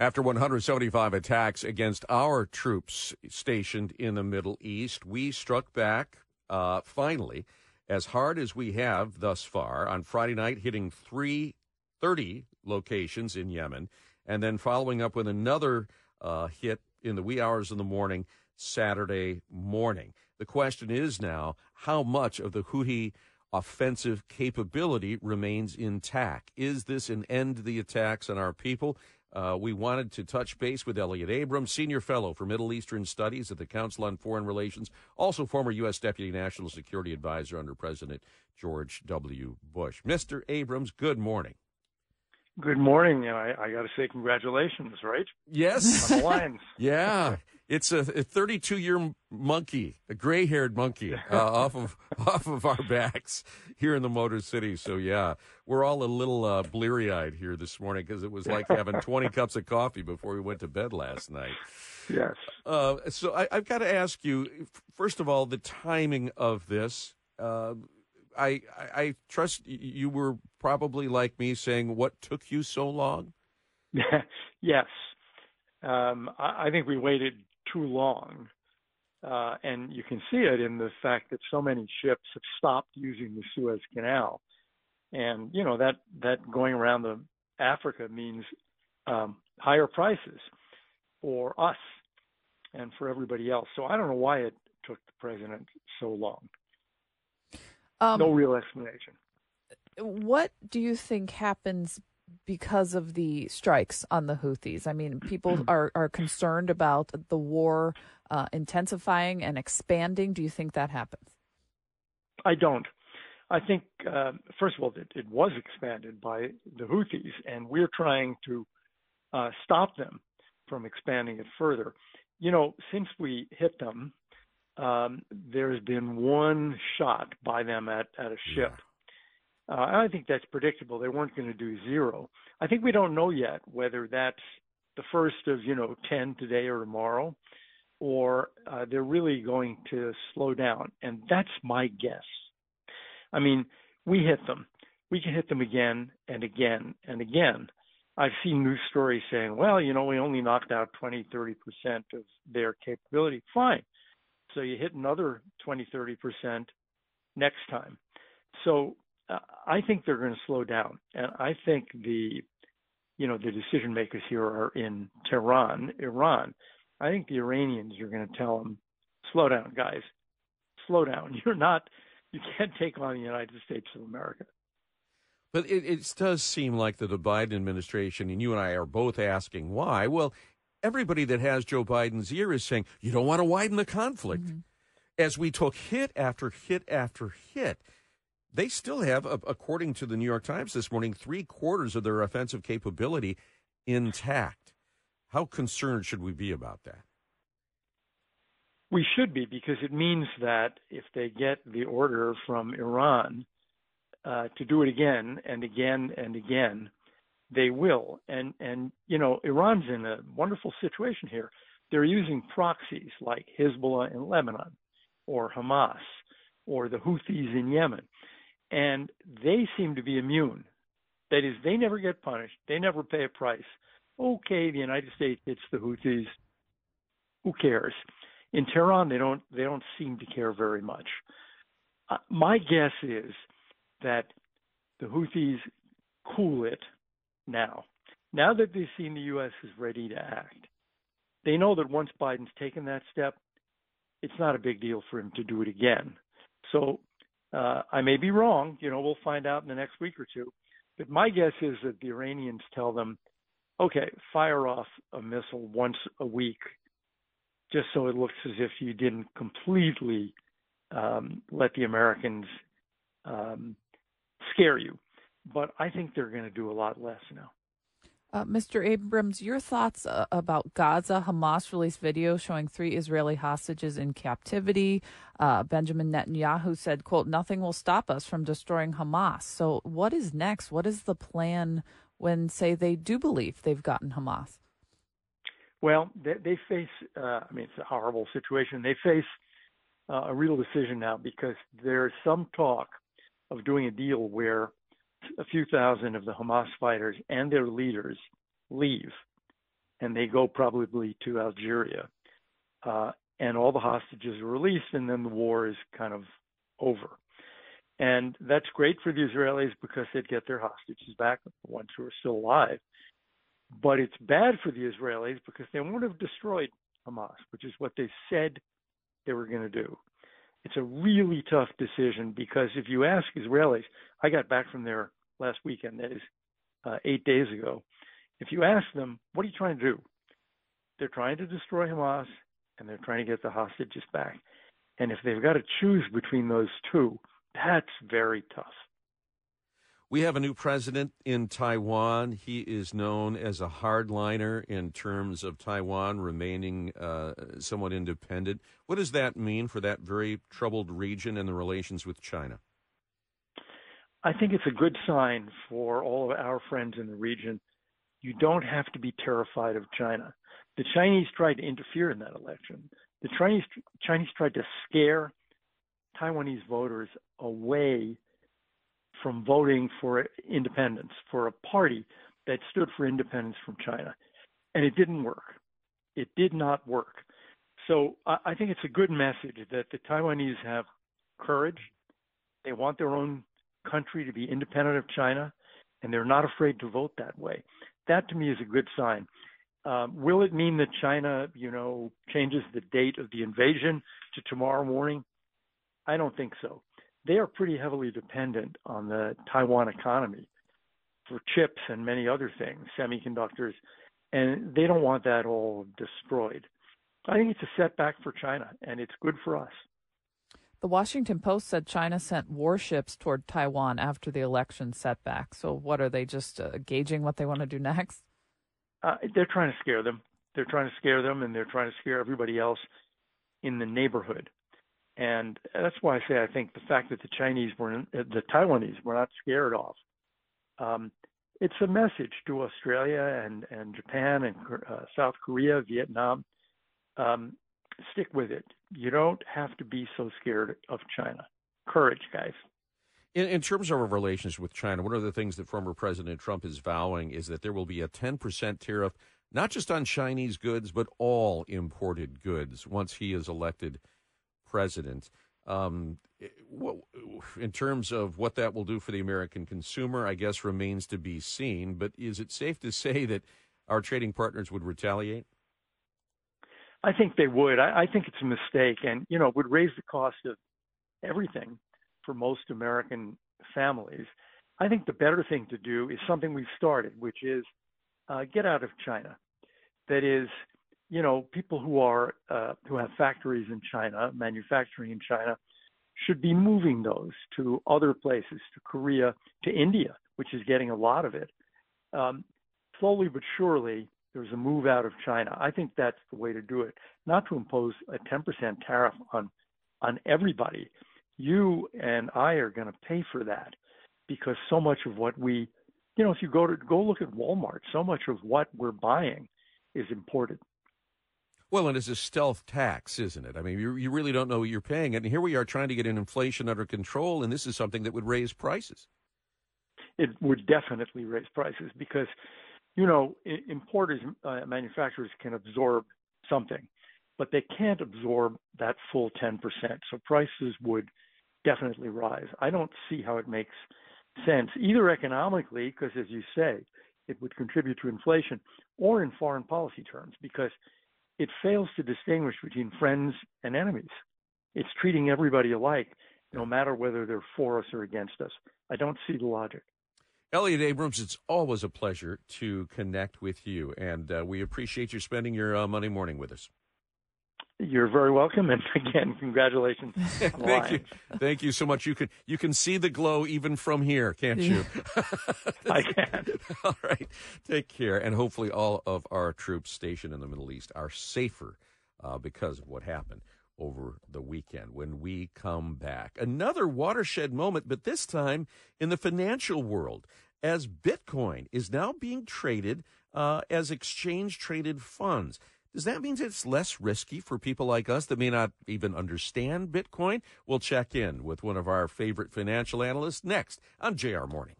After 175 attacks against our troops stationed in the Middle East, we struck back uh, finally as hard as we have thus far on Friday night, hitting 330 locations in Yemen, and then following up with another uh, hit in the wee hours of the morning Saturday morning. The question is now how much of the Houthi offensive capability remains intact? Is this an end to the attacks on our people? Uh, we wanted to touch base with Elliott Abrams, Senior Fellow for Middle Eastern Studies at the Council on Foreign Relations, also former U.S. Deputy National Security Advisor under President George W. Bush. Mr. Abrams, good morning. Good morning, and I, I got to say congratulations, right? Yes. On the lines. yeah, it's a 32 year monkey, a gray haired monkey uh, off of off of our backs here in the Motor City. So yeah, we're all a little uh, bleary eyed here this morning because it was like having 20 cups of coffee before we went to bed last night. Yes. Uh, so I, have got to ask you first of all the timing of this. I, I I trust you were probably like me saying, "What took you so long?" yes. Um, I, I think we waited too long. Uh, and you can see it in the fact that so many ships have stopped using the Suez Canal. And, you know, that, that going around the Africa means um, higher prices for us and for everybody else. So I don't know why it took the president so long. Um, no real explanation. What do you think happens because of the strikes on the Houthis. I mean, people are, are concerned about the war uh, intensifying and expanding. Do you think that happens? I don't. I think, uh, first of all, it, it, was expanded by the Houthis, and we're trying to uh, stop them from expanding it further. You know, since we hit them, um, there's been one shot by them at, at a ship. Yeah uh, I think that's predictable. They weren't going to do zero. I think we don't know yet whether that's the first of you know ten today or tomorrow, or uh, they're really going to slow down. And that's my guess. I mean, we hit them. We can hit them again and again and again. I've seen news stories saying, well, you know, we only knocked out 20, 30% of their capability. Fine. So you hit another 20, 30% next time. So uh, I think they're going to slow down, and I think the, you know, the decision makers here are in Tehran, Iran. I think the Iranians are going to tell them, slow down, guys, slow down. You're not, you can't take on the United States of America. But it, it does seem like that the Biden administration, and you and I are both asking why. Well, everybody that has Joe Biden's ear is saying you don't want to widen the conflict. Mm-hmm. As we took hit after hit after hit, they still have, according to the New York Times this morning, three quarters of their offensive capability intact. How concerned should we be about that? We should be because it means that if they get the order from Iran uh, to do it again and again and again, they will. And and you know, Iran's in a wonderful situation here. They're using proxies like Hezbollah in Lebanon, or Hamas, or the Houthis in Yemen and they seem to be immune. That is, they never get punished. They never pay a price. Okay, the United States hits the Houthis. Who cares? In Tehran, they don't. They don't seem to care very much. Uh, my guess is that the Houthis cool it now. Now that they've seen the U.S. is ready to act, they know that once Biden's taken that step, it's not a big deal for him to do it again. So uh, I may be wrong. You know, we'll find out in the next week or two. But my guess is that the Iranians tell them, okay, fire off a missile once a week, just so it looks as if you didn't completely um, let the Americans um, scare you. But I think they're going to do a lot less now. Uh, Mr. Abrams, your thoughts uh, about Gaza? Hamas released video showing three Israeli hostages in captivity. Uh, Benjamin Netanyahu said, "quote Nothing will stop us from destroying Hamas." So, what is next? What is the plan when, say, they do believe they've gotten Hamas? Well, they, they face. Uh, I mean, it's a horrible situation. They face uh, a real decision now because there's some talk of doing a deal where a few thousand of the Hamas fighters and their leaders leave. and they go probably to Algeria. Uh, and all the hostages are released, and then the war is kind of over. And that's great for the Israelis because they'd get their hostages back, the ones who are still alive. But it's bad for the Israelis because they won't have destroyed Hamas, which is what they said they were going to do. It's a really tough decision because if you ask Israelis, I got back from there last weekend, that is uh, eight days ago. If you ask them, what are you trying to do? They're trying to destroy Hamas and they're trying to get the hostages back. And if they've got to choose between those two, that's very tough. We have a new president in Taiwan. He is known as a hardliner in terms of Taiwan remaining uh, somewhat independent. What does that mean for that very troubled region and the relations with China? I think it's a good sign for all of our friends in the region. You don't have to be terrified of China. The Chinese tried to interfere in that election. The Chinese Chinese tried to scare Taiwanese voters away from voting for independence, for a party that stood for independence from China. And it didn't work. It did not work. So I, think it's a good message that the Taiwanese have courage. They want their own country to be independent of China, and they're not afraid to vote that way. That to me is a good sign. Um, will it mean that China, you know, changes the date of the invasion to tomorrow morning? I don't think so they are pretty heavily dependent on the Taiwan economy for chips and many other things, semiconductors, and they don't want that all destroyed. I think it's a setback for China, and it's good for us. The Washington Post said China sent warships toward Taiwan after the election setback. So, what are they just uh, gauging what they want to do next? Uh, they're trying to scare them. They're trying to scare them, and they're trying to scare everybody else in the neighborhood. And that's why I say I think the fact that the Chinese were, the Taiwanese were not scared off. Um, it's a message to Australia and, and Japan and uh, South Korea, Vietnam. Um, stick with it. You don't have to be so scared of China. Courage, guys. In, in, terms of our relations with China, one of the things that former President Trump is vowing is that there will be a 10% tariff, not just on Chinese goods, but all imported goods once he is elected president. Um, in terms of what that will do for the American consumer, I guess remains to be seen. But is it safe to say that our trading partners would retaliate? I think they would. I, I think it's a mistake, and you know, would raise the cost of everything for most American families. I think the better thing to do is something we've started, which is uh, get out of China. That is, you know, people who are uh, who have factories in China, manufacturing in China, should be moving those to other places, to Korea, to India, which is getting a lot of it. Um, slowly but surely, there's a move out of China. I think that's the way to do it, not to impose a 10% tariff on on everybody. You and I are going to pay for that because so much of what we, you know, if you go to go look at Walmart, so much of what we're buying is imported. Well, and it's a stealth tax, isn't it? I mean, you, you really don't know what you're paying. And here we are trying to get an inflation under control, and this is something that would raise prices. It would definitely raise prices because, you know, importers, uh, manufacturers can absorb something, but they can't absorb that full 10%. So prices would definitely rise. I don't see how it makes sense, either economically, because as you say, it would contribute to inflation, or in foreign policy terms, because – it fails to distinguish between friends and enemies. It's treating everybody alike, no matter whether they're for us or against us. I don't see the logic. Elliott Abrams, it's always a pleasure to connect with you, and uh, we appreciate you spending your uh, Monday morning with us. You're very welcome, and again, congratulations. Thank you. Thank you so much. You can you can see the glow even from here, can't you? I can. all right. Take care, and hopefully, all of our troops stationed in the Middle East are safer uh, because of what happened over the weekend. When we come back, another watershed moment, but this time in the financial world, as Bitcoin is now being traded uh, as exchange traded funds. Does that mean it's less risky for people like us that may not even understand Bitcoin? We'll check in with one of our favorite financial analysts next on JR Morning.